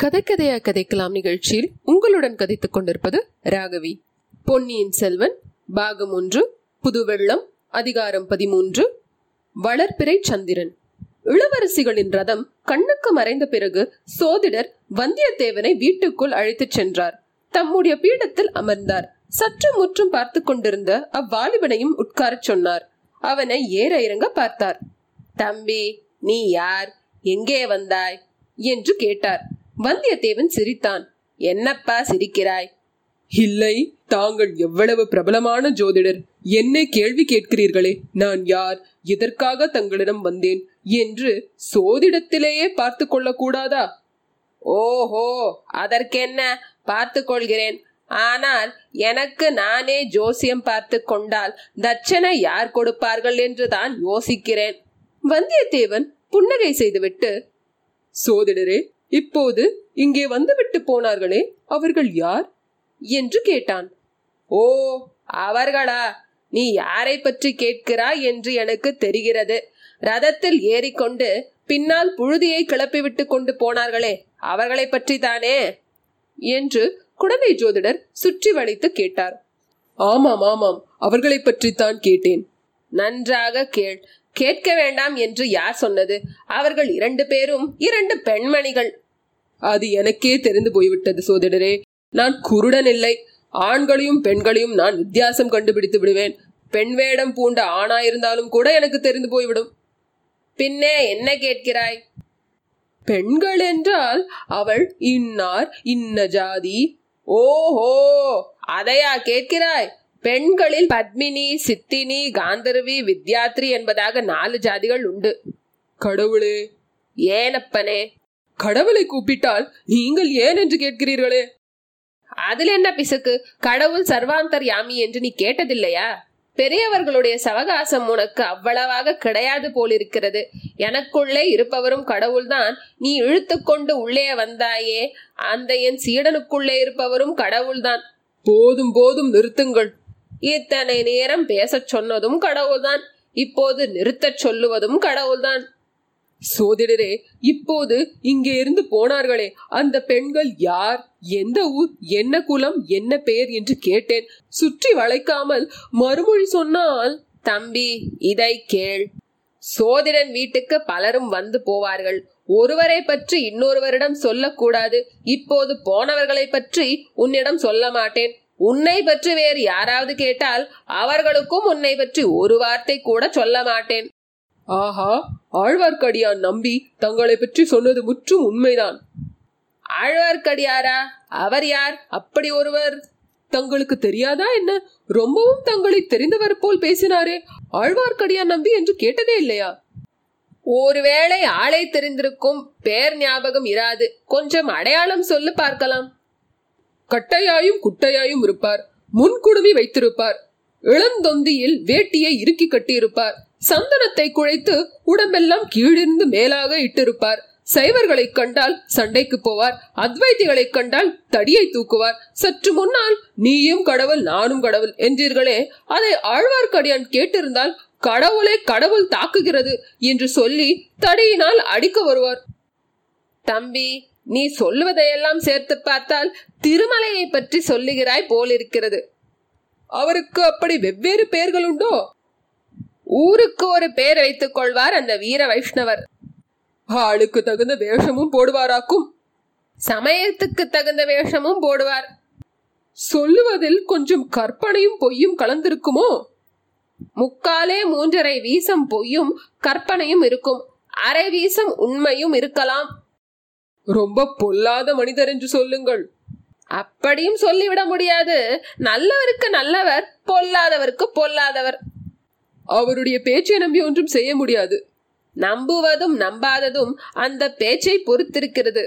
கதை கதையா கதைக்கலாம் நிகழ்ச்சியில் உங்களுடன் கதைத்துக் கொண்டிருப்பது ராகவி. பொன்னியின் செல்வன் பாகம் ஒன்று புதுவெள்ளம் அதிகாரம் பதிமூன்று வளர்பிறை சந்திரன். இளவரசிகளின் ரதம் கண்ணுக்கு மறைந்த பிறகு சோதிடர் வந்தியத்தேவனை வீட்டுக்குள் அழைத்துச் சென்றார். தம்முடைய பீடத்தில் அமர்ந்தார். சற்று முற்றும் பார்த்து கொண்டிருந்த அவ்வாலிபனையும் உட்காரச் சொன்னார். அவனை ஏற இறங்க பார்த்தார். தம்பி நீ யார்? எங்கே வந்தாய்? என்று கேட்டார். வந்தியத்தேவன் சிரித்தான். என்னப்பா சிரிக்கிறாய்? இல்லை தாங்கள் எவ்வளவு பிரபலமான ஜோதிடர். என்னை கேள்வி கேட்கிறீர்களே நான் யார்? எதற்காக தங்களிடம் வந்தேன்? என்று சோதிடத்திலேயே பார்த்து கொள்ளக்கூடாதா? ஓஹோ அதற்கென்ன? பார்த்து கொள்கிறேன். ஆனால் எனக்கு நானே ஜோசியம் பார்த்து கொண்டால் தட்சணை யார் கொடுப்பார்கள் என்று தான் யோசிக்கிறேன். வந்தியத்தேவன் புன்னகை செய்துவிட்டு சோதிடரே இப்போது இங்கே வந்துவிட்டு போனார்களே அவர்கள் யார்? என்று கேட்டான். ஓ அவர்களா? நீ யாரை பற்றி கேட்கிறாய் என்று எனக்கு தெரிகிறது. ரதத்தில் ஏறிக்கொண்டு பின்னால் புழுதியை கிளப்பிவிட்டு கொண்டு போனார்களே அவர்களை பற்றி தானே என்று குழந்தை ஜோதிடர் சுற்றி வளைத்து கேட்டார். ஆமாம் ஆமாம் அவர்களை பற்றித்தான் கேட்டேன். நன்றாக கேள் கேட்க வேண்டாம் என்று யார் சொன்னது? அவர்கள் இரண்டு பேரும் இரண்டு பெண்மணிகள். அது எனக்கே தெரிந்து போய்விட்டது சோதிடரே. நான் குருடன் இல்லை. ஆண்களையும் பெண்களையும் நான் வித்தியாசம் கண்டுபிடித்து விடுவேன். பெண் வேடம் பூண்ட ஆணாயிருந்தாலும் கூட எனக்கு தெரிந்து போய்விடும். பின்னே என்ன கேட்கிறாய்? பெண்கள் என்றால் அவள் இன்னார் இன்ன ஜாதி. ஓஹோ அதையா கேட்கிறாய்? பெண்களில் பத்மினி சித்தினி காந்தர்வி வித்யாத்ரி என்பதாக நாலு ஜாதிகள் உண்டு. கடவுளே. ஏனப்பனே. கடவுளை கூப்பிட்டால் நீங்கள் ஏன் என்று கேட்கிறீர்களே? அதில் என்ன பிசுக்கு? கடவுள் சர்வாந்தர் யாமி என்று நீ கேட்டதில்லையா? பெரியவர்களுடைய சவகாசம் உனக்கு அவ்வளவாக கிடையாது போலிருக்கிறது. எனக்குள்ளே இருப்பவரும் கடவுள்தான். நீ இழுத்துக்கொண்டு உள்ளே வந்தாயே. அந்த என் சீடனுக்குள்ளே இருப்பவரும் கடவுள்தான். போதும் போதும் நிறுத்துங்கள். இத்தனை நேரம் பேசச் சொன்னதும் கடவுள்தான். இப்போது நிறுத்தச் சொல்லுவதும் கடவுள்தான். சோதிடரே இப்போது இங்கே இருந்து போனார்களே அந்த பெண்கள் யார் எந்த ஊர் என்ன குலம் என்ன பெயர் என்று கேட்டேன். சுற்றி வளைக்காமல் மறுமொழி சொன்னால் தம்பி இதை கேள். சோதிடன் வீட்டுக்கு பலரும் வந்து போவார்கள். ஒருவரை பற்றி இன்னொருவரிடம் சொல்லக்கூடாது. இப்போது போனவர்களை பற்றி உன்னிடம் சொல்ல மாட்டேன். உன்னை பற்றி வேறு யாராவது கேட்டால் அவர்களுக்கும் உன்னை பற்றி ஒரு வார்த்தை கூட சொல்ல மாட்டேன். ஆஹா ஆழ்வார்க்கடியான் நம்பி தங்களை பற்றி சொன்னது முற்றும் உண்மைதான். ஆழ்வார்க்கடியாரா அவர் யார்? அப்படி ஒருவர். தங்களுக்கு தெரியாதா என்ன? ரொம்பவும் தங்களை தெரிந்தவர் போல் பேசினாரே ஆழ்வார்க்கடியான் நம்பி என்று கேட்டதே இல்லையா? ஒருவேளை ஆளை தெரிந்திருக்கும் பேர் ஞாபகம் இராது. கொஞ்சம் அடையாளம் சொல்லு பார்க்கலாம். கட்டையாயும் குட்டையாயும் இருப்பார். முன்குடுமி வைத்திருப்பார். இளந்தொந்தியில் வேட்டியை இறுக்கி கட்டியிருப்பார். சந்தனத்தை குழைத்து உடம்பெல்லாம் கீழிருந்து மேலாக இட்டிருப்பார். சைவர்களை கண்டால் சண்டைக்கு போவார். அத்வைத்திகளை கண்டால் தடியை தூக்குவார். சற்று முன்னால் நீயும் கடவுள் நானும் கடவுள் என்றீர்களே. அதை ஆழ்வார்க்கடியான் கேட்டிருந்தால் கடவுளை கடவுள் தாக்குகிறது என்று சொல்லி தடியினால் அடிக்க வருவார். தம்பி நீ சொல்லுவதையெல்லாம் சேர்த்து பார்த்தால் திருமலையை பற்றி சொல்லுகிறாய் போலிருக்கிறது. அவருக்கு அப்படி வெவ்வேறு பெயர்கள் உண்டோ? ஊருக்கு ஒரு பெயர் வைத்துக் கொள்வார் அந்த வீர வைஷ்ணவர். ஆளுக்கு தகுந்த வேஷமும் போடுவாராக்கும். சமயத்துக்கு தகுந்த வேஷமும் போடுவார். சொல்லுவதில் கொஞ்சம் கற்பனையும் பொய்யும் கலந்திருக்குமோ? முக்காலே மூன்றரை வீசம் பொய்யும் கற்பனையும் இருக்கும். அரை வீசம் உண்மையும் இருக்கலாம். ரொம்ப பொல்லாத மனிதர் என்று சொல்லுங்கள். அப்படியும் சொல்லிவிட முடியாது. நல்லவருக்கு நல்லவர் பொல்லாதவருக்கு பொல்லாதவர். அவருடைய பேச்சை நம்பி ஒன்றும் செய்ய முடியாது. நம்புவதும் நம்பாததும் அந்த பேச்சை பொறுத்திருக்கிறது.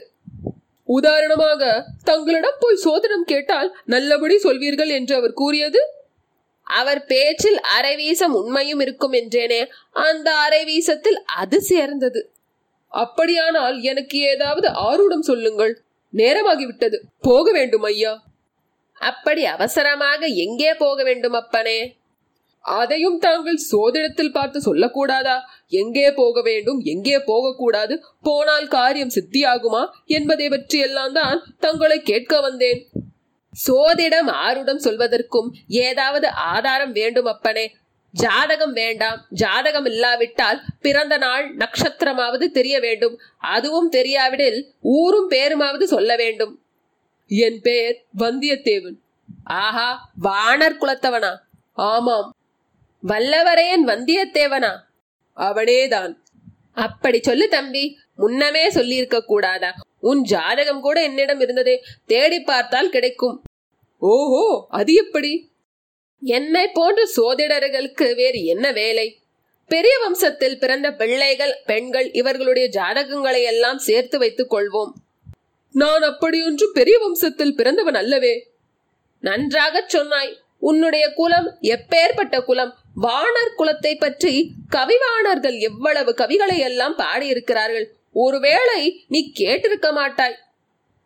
உதாரணமாக தங்களிடம் போய் சோதனம் கேட்டால் நல்லபடி சொல்வீர்கள் என்று அவர் கூறியது அவர் பேச்சில் அரைவீசம் உண்மையும் இருக்கும் என்றேனே அந்த அரைவீசத்தில் அது சேர்ந்தது. அப்படியானால் எனக்கு ஏதாவது ஆரூடம் சொல்லுங்கள். நேரமாகிவிட்டது. போக வேண்டும் ஐயா. அப்படி அவசரமாக எங்கே போக வேண்டும் அப்பனே? அதையும் தாங்கள் சோதிடத்தில் பார்த்து சொல்லக்கூடாதா? எங்கே போக வேண்டும் எங்கே போகக்கூடாது? போனால் காரியம் சித்தியாகுமா? என்பதை பற்றியெல்லாம் தான் தங்களை கேட்க வந்தேன். சோதிடம் ஆருடம் சொல்வதற்கும் ஏதாவது ஆதாரம் வேண்டும் அப்பனே. ஜாதகம் வேண்டாம். ஜாதகம் இல்லாவிட்டால் பிறந்த நாள் நட்சத்திரமாவது தெரிய வேண்டும். அதுவும் தெரியாவிடில் ஊரும் பேருமாவது சொல்ல வேண்டும். என் பெயர் வந்தியத்தேவன். ஆஹா வானர் குலத்தவனா? ஆமாம். வல்லவரையன் வந்தியத்தேவனா? அவனேதான். அப்படி சொல்லு தம்பி. முன்னமே சொல்லியிருக்க கூடாதா? உன் ஜாதகம் கூட என்னிடம் இருந்ததே. தேடி பார்த்தால் கிடைக்கும். ஓஹோ அது எப்படி? என்னை போன்ற சோதிடர்களுக்கு வேறு என்ன வேலை? பெரிய வம்சத்தில் பிறந்த பிள்ளைகள் பெண்கள் இவர்களுடைய ஜாதகங்களை எல்லாம் சேர்த்து வைத்துக் கொள்வோம். நான் அப்படியொன்றும் பெரிய வம்சத்தில் பிறந்தவன் அல்லவே. நன்றாகச் சொன்னாய் உன்னுடைய குலம் எப்பேற்பட்ட குலம்? வானர் குலத்தை பற்றி கவிவாணர்கள் எவ்வளவு கவிகளை எல்லாம் பாடியிருக்கிறார்கள்? ஒருவேளை நீ கேட்டிருக்க மாட்டாய்.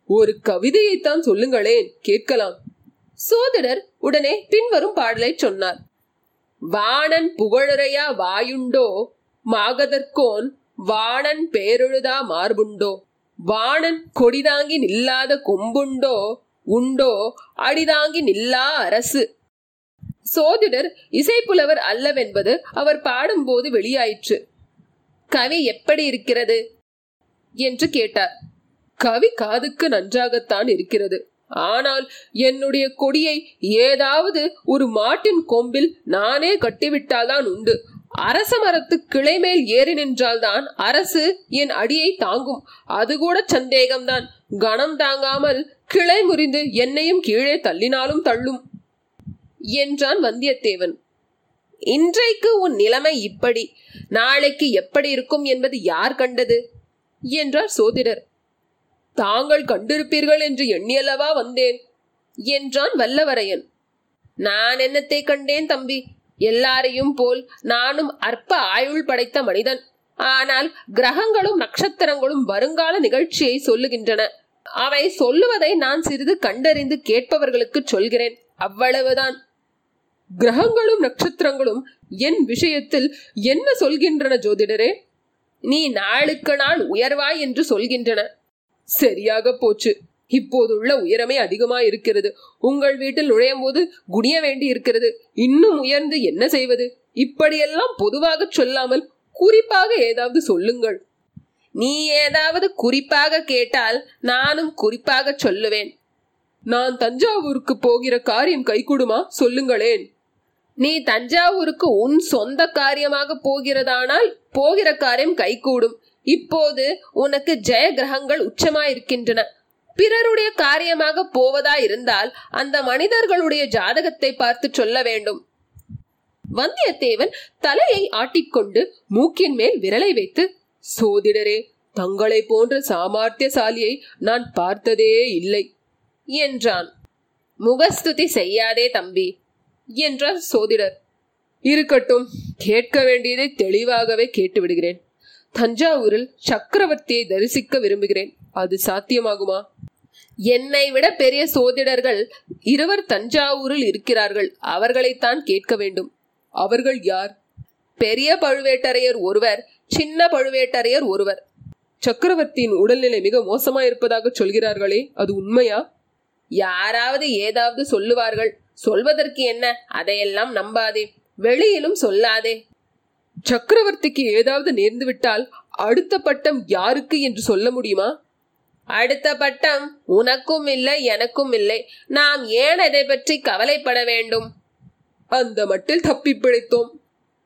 ஒரு கவிதையைத்தான் சொல்லுங்களேன் கேட்கலாம். சோதிடர் உடனே பின்வரும் பாடலை சொன்னார். வாணன் புகழுரையா வாயுண்டோ? மாகதற்கோன் வாணன் பேரெழுதா மார்புண்டோ? வாணன் கொடிதாங்கி நில்லாத கொம்புண்டோ? உண்டோ? அடிதாங்கி நில்லா அரசு? சோதிடர் இசைப்புலவர் அல்லவென்பது அவர் பாடும்போது வெளியாயிற்று. கவி எப்படி இருக்கிறது? என்று கேட்டார். கவி காதுக்கு நன்றாகத்தான் இருக்கிறது. ஆனால் என்னுடைய கொடியை ஏதாவது ஒரு மாட்டின் கொம்பில் நானே கட்டிவிட்டால்தான் உண்டு. அரச மரத்து கிளை மேல் ஏறி நின்றால்தான் அரசு என் அடியை தாங்கும். அது கூட சந்தேகம்தான். கணம் தாங்காமல் கிளை முறிந்து என்னையும் கீழே தள்ளினாலும் தள்ளும். என்றான் வந்தியத்தேவன். இன்றைக்கு உன் நிலைமை இப்படி. நாளைக்கு எப்படி இருக்கும் என்பது யார் கண்டது? என்றார் சோதிடர். தாங்கள் கண்டிருப்பீர்கள் என்று எண்ணியல்லவா வந்தேன் என்றான் வல்லவரையன். நான் என்னத்தை கண்டேன் தம்பி? எல்லாரையும் போல் நானும் அற்ப ஆயுள் படைத்த மனிதன். ஆனால் கிரகங்களும் நட்சத்திரங்களும் வருங்கால நிகழ்ச்சியை சொல்லுகின்றன. அவை சொல்லுவதை நான் சிறிது கண்டறிந்து கேட்பவர்களுக்கு சொல்கிறேன். அவ்வளவுதான். கிரகங்களும் நட்சத்திரங்களும் என் விஷயத்தில் என்ன சொல்கின்றன ஜோதிடரே? நீ நாளுக்கு நாள் உயர்வாய் என்று சொல்கின்றன. சரியாக போச்சு. இப்போதுள்ள உயரமே அதிகமா இருக்கிறது உங்கள் வீட்டில் நுழையும் போது குனிய வேண்டி இருக்கிறது இன்னும் உயர்ந்து என்ன செய்வது? இப்படியெல்லாம் பொதுவாக சொல்லாமல் குறிப்பாக ஏதாவது சொல்லுங்கள். நீ ஏதாவது குறிப்பாக கேட்டால் நானும் குறிப்பாக சொல்லுவேன். நான் தஞ்சாவூருக்கு போகிற காரியம் கைகூடுமா? சொல்லுங்களேன். நீ தஞ்சாவூருக்கு உன் சொந்த காரியமாக போகிறதானால் போகிற காரியம் கைகூடும். இப்போது உனக்கு ஜெய கிரகங்கள் உச்சமாயிருக்கின்றன. பிறருடைய காரியமாக போவதா இருந்தால் அந்த மனிதர்களுடைய ஜாதகத்தை பார்த்து சொல்ல வேண்டும். வந்தியத்தேவன் தலையை ஆட்டிக்கொண்டு மூக்கின் மேல் விரலை வைத்து சோதிடரே தங்களை போன்ற சாமர்த்தியசாலியை நான் பார்த்ததே இல்லை என்றான். முகஸ்துதி செய்யாதே தம்பி என்றார் சோதிடர். இருக்கட்டும் கேட்க வேண்டியதை தெளிவாகவே கேட்டு விடுகிறேன் தஞ்சாவூரில் சக்கரவர்த்தியை தரிசிக்க விரும்புகிறேன். அது சாத்தியமாகுமா? என்னை விட பெரிய சோதிடர்கள் இருவர் தஞ்சாவூரில் இருக்கிறார்கள். அவர்களைத்தான் கேட்க வேண்டும். அவர்கள் யார்? பெரிய பழுவேட்டரையர் ஒருவர் சின்ன பழுவேட்டரையர் ஒருவர். சக்கரவர்த்தியின் உடல்நிலை மிக மோசமா இருப்பதாக சொல்கிறார்களே அது உண்மையா? யாராவது ஏதாவது சொல்லுவார்கள். சொல்வதற்கு என்ன? அதையெல்லாம் நம்பாதே. வெளியிலும் சொல்லாதே. சக்கரவர்த்திக்கு ஏதாவது நேர்ந்து விட்டால் அடுத்த பட்டம் யாருக்கு என்று சொல்ல முடியுமா? அடுத்த பட்டம் உனக்கும் இல்லை எனக்கும் இல்லை. நாம் ஏன் அதை பற்றி கவலைப்பட வேண்டும்? அந்த மட்டில் தப்பி பிழைத்தோம்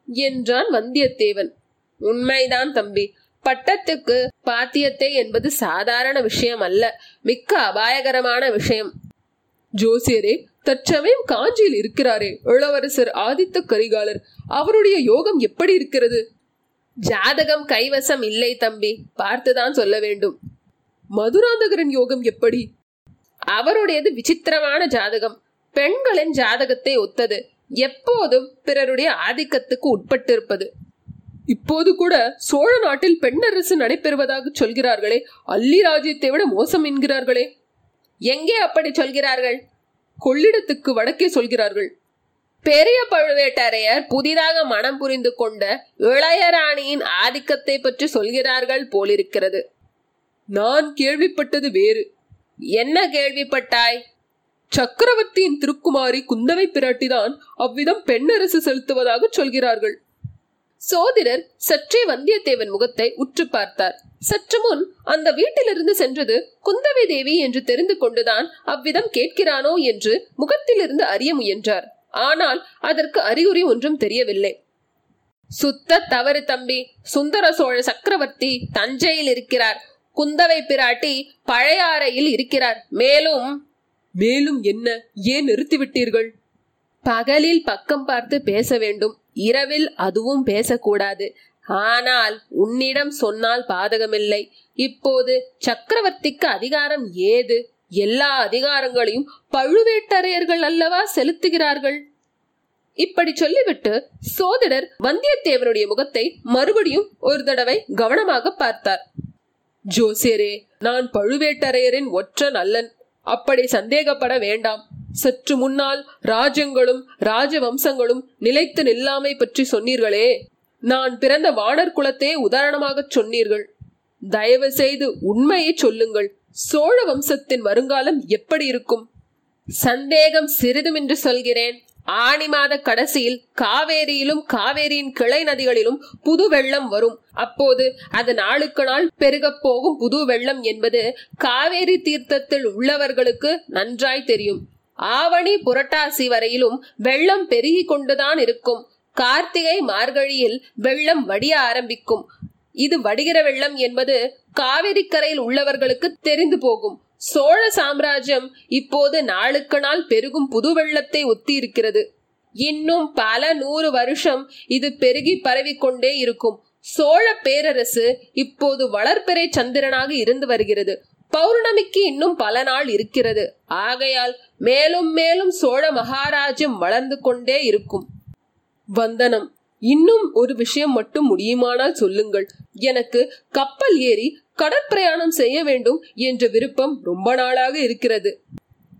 என்றான் வந்தியத்தேவன். உண்மைதான் தம்பி. பட்டத்துக்கு பாத்தியத்தை என்பது சாதாரண விஷயம் அல்ல. மிக்க அபாயகரமான விஷயம். ஜோசியரே தற்சமயம் காஞ்சியில் இருக்கிறாரே. இளவரசர் ஆதித்த கரிகாலர் அவருடைய யோகம் எப்படி இருக்கிறது? ஜாதகம் கைவசம் இல்லை தம்பி பார்த்துதான் சொல்ல வேண்டும். மதுராந்தகரின் யோகம் எப்படி? அவருடையது விசித்திரமான ஜாதகம். பெண்களின் ஜாதகத்தை ஒத்தது. எப்போதும் பிறருடைய ஆதிக்கத்துக்கு உட்பட்டிருப்பது. இப்போது கூட சோழ நாட்டில் பெண்ணரசு நடைபெறுவதாக சொல்கிறார்களே அல்லி ராஜ்யத்தை விட மோசம் என்கிறார்களே. எங்கே அப்படி சொல்கிறார்கள்? கொள்ளிடத்துக்கு வடக்கே சொல்கிறார்கள். பெரிய பழுவேட்டரையர் புதிதாக மனம் புரிந்து கொண்ட இளையராணியின் ஆதிக்கத்தை பற்றி சொல்கிறார்கள் போலிருக்கிறது. நான் கேள்விப்பட்டது வேறு. என்ன கேள்விப்பட்டாய்? சக்கரவர்த்தியின் திருக்குமாரி குந்தவை பிராட்டிதான் அவ்விதம் பெண்ணரசு செலுத்துவதாக சொல்கிறார்கள். சோதிடர் சற்றே வந்தியத்தேவன் முகத்தை உற்று பார்த்தார். சற்று முன் அந்த வீட்டிலிருந்து சென்றது குந்தவை தேவி என்று தெரிந்து கொண்டுதான் அவ்விதம் கேட்கிறானோ என்று முகத்திலிருந்து அறிய முயன்றார். ஆனால் அதற்கு அறிகுறி ஒன்றும் தெரியவில்லை. சுத்த தவறு தம்பி சுந்தர சோழ சக்கரவர்த்தி தஞ்சையில் இருக்கிறார். குந்தவை பிராட்டி பழையாறையில் இருக்கிறார். மேலும் மேலும் என்ன? ஏன் நிறுத்திவிட்டீர்கள்? பகலில் பக்கம் பார்த்து பேச வேண்டும். இரவில் அதுவும் பேசக்கூடாது. ஆனால் உன்னிடம் சொன்னால் பாதகமில்லை. இப்போது சக்கரவர்த்திக்கு அதிகாரம் ஏது? எல்லா அதிகாரங்களையும் பழுவேட்டரையர்கள் அல்லவா செலுத்துகிறார்கள்? இப்படி சொல்லிவிட்டு சோதிடர் வந்தியத்தேவனுடைய முகத்தை மறுபடியும் ஒரு தடவை கவனமாக பார்த்தார். ஜோசியரே நான் பழுவேட்டரையரின் ஒற்ற நல்லன் அப்படி சந்தேகப்பட வேண்டாம். சற்று முன்னால் ராஜ்யங்களும் ராஜவம்சங்களும் நிலைத்து நில்லாமை பற்றி சொன்னீர்களே. நான் பிறந்த வானர் குலத்தே உதாரணமாகச் சொன்னீர்கள். தயவு செய்து உண்மையை சொல்லுங்கள். சோழ வம்சத்தின் வருங்காலம் எப்படி இருக்கும்? சந்தேகம் சிறிதுமென்று சொல்கிறேன். ஆணி மாத கடைசியில் காவேரியிலும் காவேரியின் கிளை நதிகளிலும் புது வெள்ளம் வரும். அப்போது அது நாளுக்கு நாள் பெருகப் போகும் புது வெள்ளம் என்பது காவேரி தீர்த்தத்தில் உள்ளவர்களுக்கு நன்றாய் தெரியும். ஆவணி புரட்டாசி வரையிலும் வெள்ளம் பெருகி கொண்டுதான் இருக்கும். கார்த்திகை மார்கழியில் வெள்ளம் வடிய ஆரம்பிக்கும். இது வடிகிற வெள்ளம் என்பது காவிரி கரையில் உள்ளவர்களுக்கு தெரிந்து போகும். சோழ சாம்ராஜ்யம் இப்போது நாளுக்கு நாள் பெருகும் புது வெள்ளத்தை ஒத்தி இருக்கிறது இன்னும் பல நூறு வருஷம் இது பெருகி பரவிக்கொண்டே இருக்கும். சோழ பேரரசு இப்போது வளர்பிறை சந்திரனாக இருந்து வருகிறது. பௌர்ணமிக்கு இன்னும் பல நாள் இருக்கிறது. ஆகையால் மேலும் மேலும் சோழ மகாராஜ்யம் வளர்ந்து கொண்டே இருக்கும். வந்தனம் இன்னும் ஒரு விஷயம் மட்டும் முடியுமானால் சொல்லுங்கள். எனக்கு கப்பல் ஏறி கடற்பிரயாணம் செய்ய வேண்டும் என்ற விருப்பம் ரொம்ப நாளாக இருக்கிறது.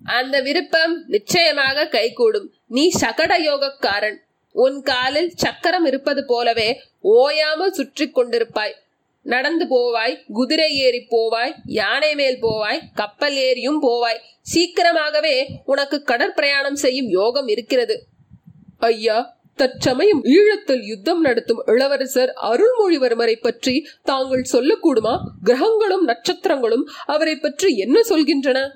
அந்த விருப்பம் நிச்சயமாக கைகூடும். நீ சகட யோகக்காரன். உன் காலில் சக்கரம் இருப்பது போலவே ஓயாமல் சுற்றி கொண்டிருப்பாய். நடந்து போவாய் குதிரை ஏறி போவாய் யானை மேல் போவாய் கப்பல் ஏறியும் போவாய். சீக்கிரமாகவே உனக்கு கடற்பிரயாணம் செய்யும் யோகம் இருக்கிறது. ஐயா தற்சமயம் ஈழத்தில் யுத்தம் நடத்தும் இளவரசர் அருள்மொழிவர்மரை பற்றி தாங்கள் சொல்லக்கூடுமா? கிரகங்களும் நட்சத்திரங்களும் அவரை பற்றி என்ன சொல்கின்றன?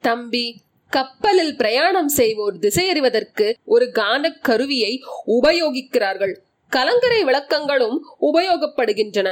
தம்பி கப்பலில் பிரயாணம் செய்வோர் திசையறிவதற்கு ஒரு கான கருவியை உபயோகிக்கிறார்கள். கலங்கரை விளக்கங்களும் உபயோகப்படுகின்றன.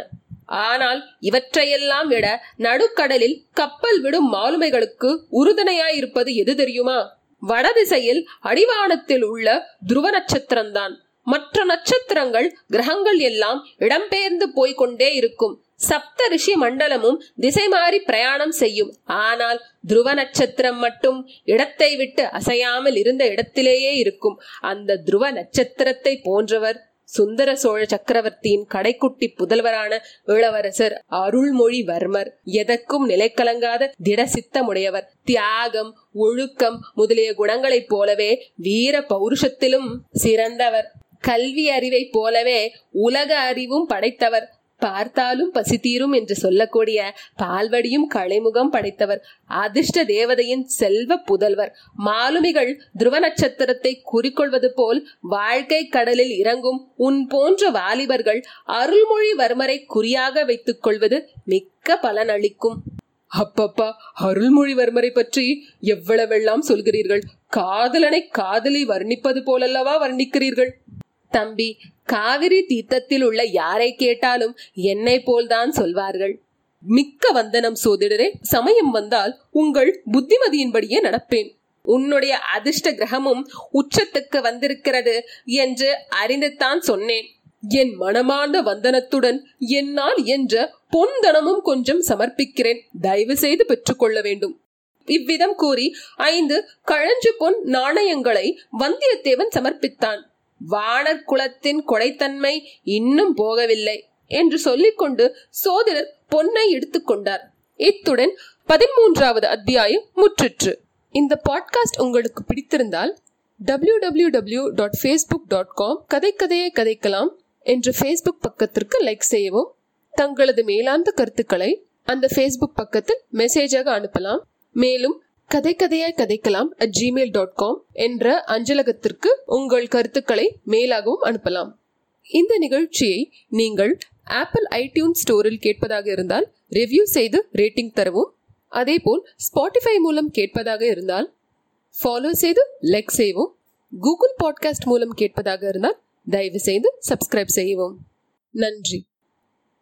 ஆனால் இவற்றையெல்லாம் விட நடுக்கடலில் கப்பல் விடும் மாலுமைகளுக்கு உறுதுணையாயிருப்பது எது தெரியுமா? வடதிசையில் அடிவானத்தில் உள்ள துருவ நட்சத்திரம்தான். மற்ற நட்சத்திரங்கள் கிரகங்கள் எல்லாம் இடம்பெயர்ந்து போய்கொண்டே இருக்கும். சப்த ரிஷி மண்டலமும் திசை மாறி பிரயாணம் செய்யும். ஆனால் துருவ நட்சத்திரம் மட்டும் இடத்தை விட்டு அசையாமல் இருந்த இடத்திலேயே இருக்கும். அந்த துருவ நட்சத்திரத்தை போன்றவர் சுந்தர சோழ சக்கரவர்த்தியின் கடைக்குட்டி புதல்வரான இளவரசர் அருள்மொழிவர்மர் எதற்கும் நிலைக்கலங்காத திட சித்தமுடையவர் தியாகம் ஒழுக்கம் முதலிய குணங்களைப் போலவே வீர பௌருஷத்திலும் சிறந்தவர். கல்வி அறிவைப் போலவே உலக அறிவும் படைத்தவர். பார்த்தாலும் பசி தீரும் என்று சொல்லக்கூடிய பால்வடியும் கலைமுகம் படைத்தவர். அதிர்ஷ்ட தேவதையின் செல்வ புதல்வர். மாலுமிகள் துருவ நட்சத்திரத்தை குறிக்கொள்வது போல் வாழ்க்கை கடலில் இறங்கும் உன் போன்ற வாலிபர்கள் அருள்மொழிவர்மரை குறியாக வைத்துக் கொள்வது மிக்க பலனளிக்கும் அப்பப்பா அருள்மொழிவர்மரை பற்றி எவ்வளவெல்லாம் சொல்கிறீர்கள்? காதலனை காதலி வர்ணிப்பது போலல்லவா வர்ணிக்கிறீர்கள்? தம்பி காவிரி தீர்த்தத்தில் உள்ள யாரை கேட்டாலும் என்னை போல்தான் சொல்வார்கள். மிக்க வந்தனம் சோதிடரே சமயம் வந்தால் உங்கள் புத்திமதியின்படியே நடப்பேன். உன்னுடைய அதிர்ஷ்ட கிரகமும் உச்சத்துக்கு வந்திருக்கிறது என்று அறிந்துத்தான் சொன்னேன். என் மனமார்ந்த வந்தனத்துடன் என்னால் என்ற பொன்தனமும் கொஞ்சம் சமர்ப்பிக்கிறேன். தயவு செய்து பெற்றுக்கொள்ள வேண்டும். இவ்விதம் கூறி ஐந்து கழஞ்சு பொன் நாணயங்களை வந்தியத்தேவன் சமர்ப்பித்தான். வானர் குலத்தின் கொடைத்தன்மை இன்னும் போகவில்லை என்று சொல்லிக்கொண்டு சோதரர் பொன்னை எடுத்துக்கொண்டார் இத்துடன் பதிமூன்றாவது அத்தியாயம் முற்றிற்று. இந்த பாட்காஸ்ட் உங்களுக்கு பிடித்திருந்தால் W W W dot Facebook dot com கதை கதையை கதைக்கலாம் என்ற ஃபேஸ்புக் பக்கத்திற்கு லைக் செய்யவும். தங்களது மேலாந்த கருத்துக்களை அந்த ஃபேஸ்புக் பக்கத்தில் மெசேஜாக அனுப்பலாம். மேலும் கதை கதையாய் கதைக்கலாம் அட் ஜிமெயில் டாட் காம் என்ற அஞ்சலகத்திற்கு உங்கள் கருத்துக்களை மேலாகவும் அனுப்பலாம். இந்த நிகழ்ச்சியை நீங்கள் ஆப்பிள் ஐடியூன் ஸ்டோரில் கேட்பதாக இருந்தால் ரிவ்யூ செய்து ரேட்டிங் தரவும். அதேபோல் ஸ்பாட்டிஃபை மூலம் கேட்பதாக இருந்தால் ஃபாலோ செய்து லைக் செய்வோம் கூகுள் பாட்காஸ்ட் மூலம் கேட்பதாக இருந்தால் தயவு செய்து சப்ஸ்கிரைப் செய்யவும். நன்றி.